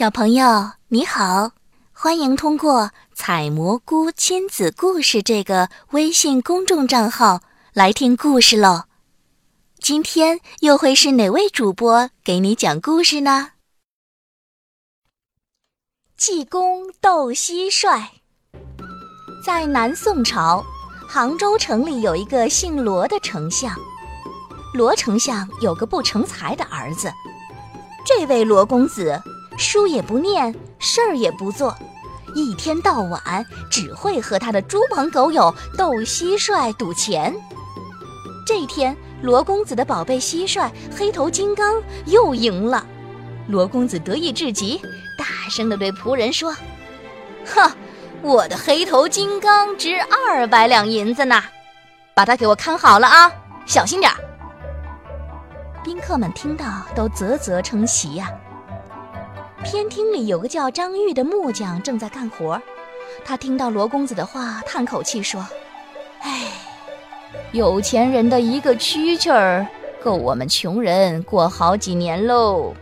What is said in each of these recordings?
小朋友你好，欢迎通过“采蘑菇亲子故事”这个微信公众账号来听故事喽。今天又会是哪位主播给你讲故事呢？济公斗蟋蟀。在南宋朝，杭州城里有一个姓罗的丞相。罗丞相有个不成才的儿子，这位罗公子。书也不念，事儿也不做，一天到晚只会和他的猪朋狗友斗蟋蟀赌钱。这天，罗公子的宝贝蟋蟀黑头金刚又赢了，罗公子得意至极，大声地对仆人说：“哼，我的黑头金刚值二百两银子呢，把它给我看好了啊，小心点儿。”宾客们听到都啧啧称奇呀。偏厅里有个叫张玉的木匠正在干活，他听到罗公子的话，叹口气说：“唉，有钱人的一个蛐蛐儿，够我们穷人过好几年喽。”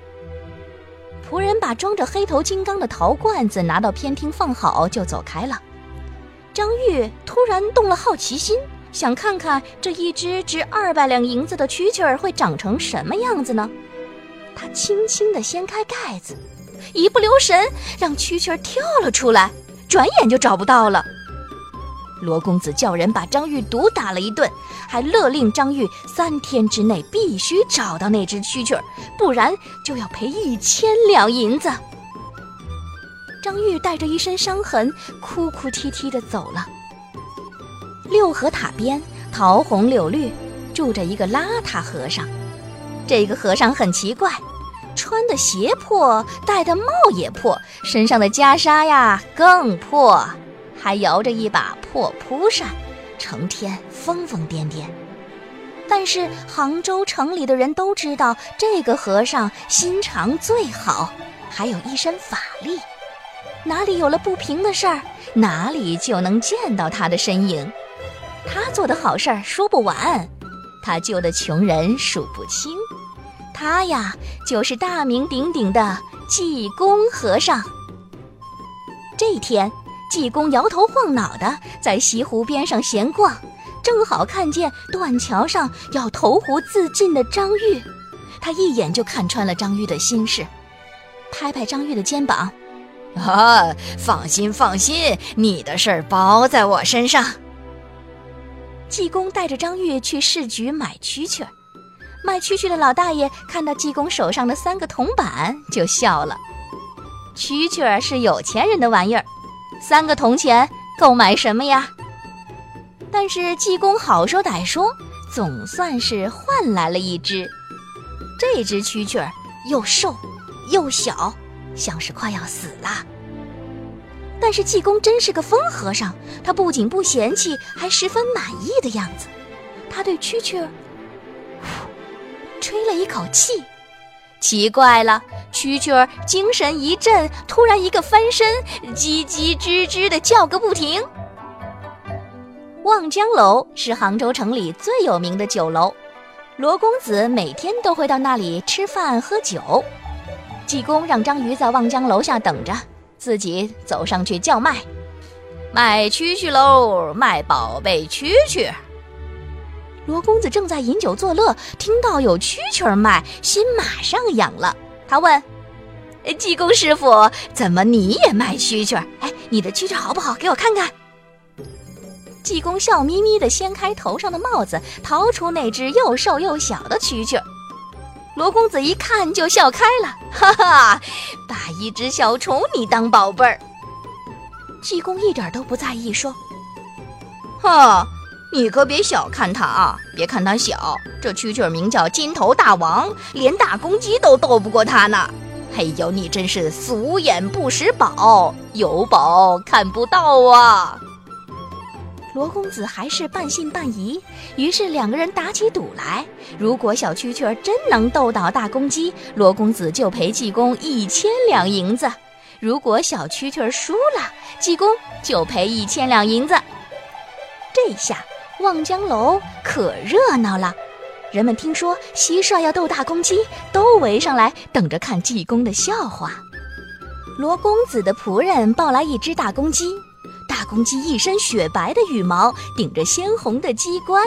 仆人把装着黑头金刚的陶罐子拿到偏厅放好，就走开了。张玉突然动了好奇心，想看看这一只值二百两银子的蛐蛐儿会长成什么样子呢？他轻轻地掀开盖子。一不留神，让蛐蛐儿跳了出来，转眼就找不到了。罗公子叫人把张玉毒打了一顿，还勒令张玉三天之内必须找到那只蛐蛐儿，不然就要赔一千两银子。张玉带着一身伤痕，哭哭啼啼的走了。六合塔边，桃红柳绿，住着一个邋遢和尚。这个和尚很奇怪。穿的鞋破，戴的帽也破，身上的袈裟呀更破，还摇着一把破蒲扇，成天疯疯癫癫。但是杭州城里的人都知道，这个和尚心肠最好，还有一身法力，哪里有了不平的事儿，哪里就能见到他的身影。他做的好事儿说不完，他救的穷人数不清。他呀，就是大名鼎鼎的济公和尚。这一天，济公摇头晃脑的在西湖边上闲逛，正好看见断桥上要投湖自尽的张玉，他一眼就看穿了张玉的心事，拍拍张玉的肩膀：“啊，放心放心，你的事儿包在我身上。”济公带着张玉去市局买蛐蛐儿。卖蛐蛐的老大爷看到济公手上的三个铜板，就笑了。蛐蛐儿是有钱人的玩意儿，三个铜钱够买什么呀？但是济公好说歹说，总算是换来了一只。这只蛐蛐儿又瘦又小，像是快要死了。但是济公真是个疯和尚，他不仅不嫌弃，还十分满意的样子。他对蛐蛐儿。吹了一口气，奇怪了，蛐蛐儿精神一振，突然一个翻身，叽叽吱吱的叫个不停。望江楼是杭州城里最有名的酒楼，罗公子每天都会到那里吃饭喝酒。济公让章鱼在望江楼下等着，自己走上去叫卖：“卖蛐蛐喽，卖宝贝蛐蛐。”罗公子正在饮酒作乐，听到有蛐蛐儿卖，心马上痒了。他问：“济公师傅，怎么你也卖蛐蛐？哎，你的蛐蛐好不好？给我看看。”济公笑眯眯地掀开头上的帽子，掏出那只又瘦又小的蛐蛐。罗公子一看就笑开了，哈哈，把一只小虫你当宝贝儿。济公一点都不在意，说：“哈。”你可别小看它啊！别看它小，这蛐蛐儿名叫金头大王，连大公鸡都斗不过它呢。哎呦，你真是俗眼不识宝，有宝看不到啊！罗公子还是半信半疑，于是两个人打起赌来。如果小蛐蛐儿真能斗倒大公鸡，罗公子就赔济公一千两银子；如果小蛐蛐儿输了，济公就赔一千两银子。这下。望江楼可热闹了，人们听说蟋蟀要斗大公鸡，都围上来等着看济公的笑话。罗公子的仆人抱来一只大公鸡，大公鸡一身雪白的羽毛，顶着鲜红的鸡冠，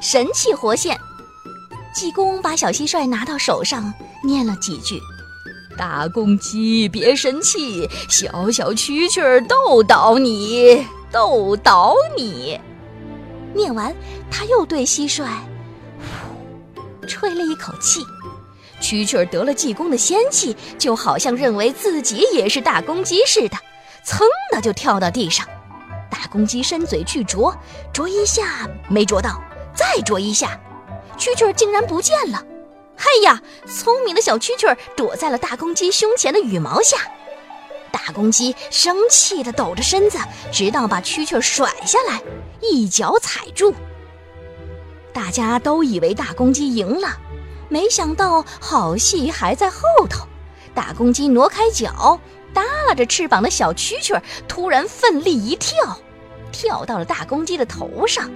神气活现。济公把小蟋蟀拿到手上，念了几句：“大公鸡别生气，小小蛐蛐儿逗倒你，逗倒你。”念完，他又对蟋蟀，吹了一口气。蛐蛐儿得了济公的仙气，就好像认为自己也是大公鸡似的，噌的就跳到地上。大公鸡伸嘴去啄，啄一下没啄到，再啄一下，蛐蛐儿竟然不见了。嘿呀，聪明的小蛐蛐儿躲在了大公鸡胸前的羽毛下。大公鸡生气地抖着身子，直到把蛐蛐甩下来，一脚踩住。大家都以为大公鸡赢了。没想到好戏还在后头，大公鸡挪开脚，耷拉着翅膀的小蛐蛐突然奋力一跳，跳到了大公鸡的头上。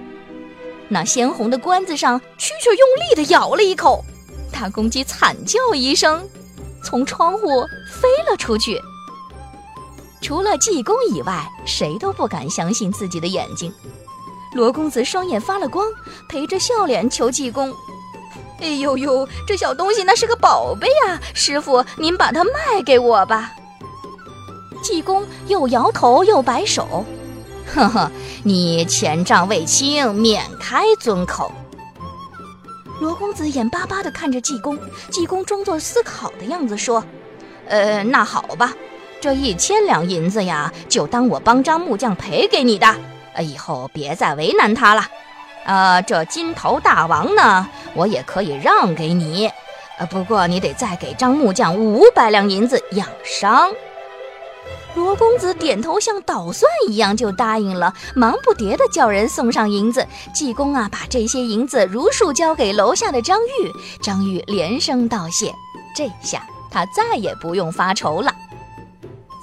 那鲜红的冠子上，蛐蛐用力地咬了一口，大公鸡惨叫一声，从窗户飞了出去。除了济公以外，谁都不敢相信自己的眼睛。罗公子双眼发了光，陪着笑脸求济公。哎呦呦，这小东西那是个宝贝呀！师傅，您把它卖给我吧。济公又摇头又摆手，呵呵，你前账未清，免开尊口。罗公子眼巴巴地看着济公，济公装作思考的样子说：“呃，那好吧，这一千两银子呀，就当我帮张木匠赔给你的。呃，以后别再为难他了。”呃，这金头大王呢，我也可以让给你，呃，不过你得再给张木匠五百两银子养伤。罗公子点头，像捣蒜一样就答应了，忙不迭地叫人送上银子。济公啊，把这些银子如数交给楼下的张玉，张玉连声道谢。这下他再也不用发愁了。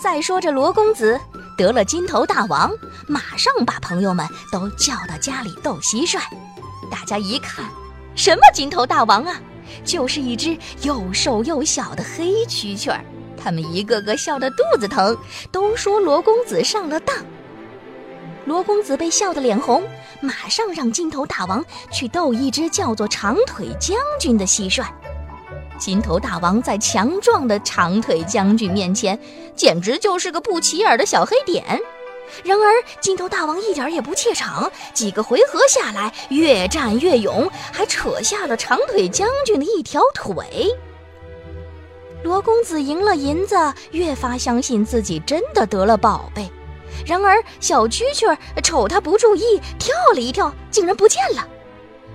再说这罗公子。得了金头大王，马上把朋友们都叫到家里斗蟋蟀。大家一看，什么金头大王啊，就是一只又瘦又小的黑蛐蛐儿。他们一个个笑得肚子疼，都说罗公子上了当。罗公子被笑得脸红，马上让金头大王去斗一只叫做长腿将军的蟋蟀。金头大王在强壮的长腿将军面前，简直就是个不起眼的小黑点。然而，金头大王一点也不怯场，几个回合下来，越战越勇，还扯下了长腿将军的一条腿。罗公子赢了银子，越发相信自己真的得了宝贝。然而，小蛐蛐瞅他不注意，跳了一跳，竟然不见了。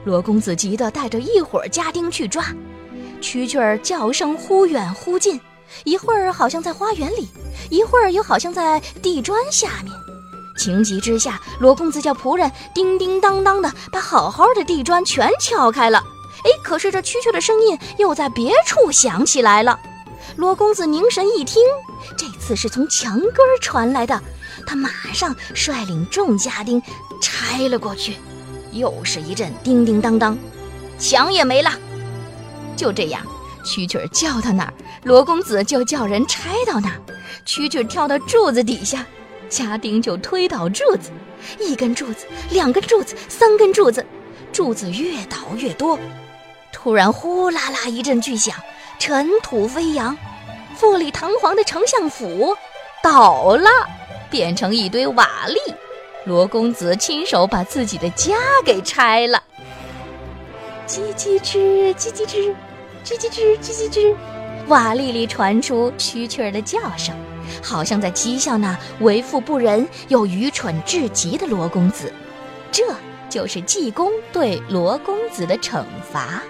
罗公子急得带着一伙家丁去抓。蛐蛐儿叫声忽远忽近，一会儿好像在花园里，一会儿又好像在地砖下面。情急之下，罗公子叫仆人叮叮当当的把好好的地砖全敲开了。哎，可是这蛐蛐的声音又在别处响起来了。罗公子凝神一听，这次是从墙根传来的。他马上率领众家丁拆了过去，又是一阵叮叮当当，墙也没了。就这样，蛐蛐叫到哪儿，罗公子就叫人拆到哪儿。蛐蛐跳到柱子底下，家丁就推倒柱子，一根柱子，两根柱子，三根柱子，柱子越倒越多。突然，呼啦啦一阵巨响，尘土飞扬，富丽堂皇的丞相府倒了，变成一堆瓦砾。罗公子亲手把自己的家给拆了。叽叽吱，叽叽吱，吱吱吱，吱吱吱，瓦砾里传出蛐蛐儿的叫声，好像在讥笑那为富不仁又愚蠢至极的罗公子。这就是济公对罗公子的惩罚。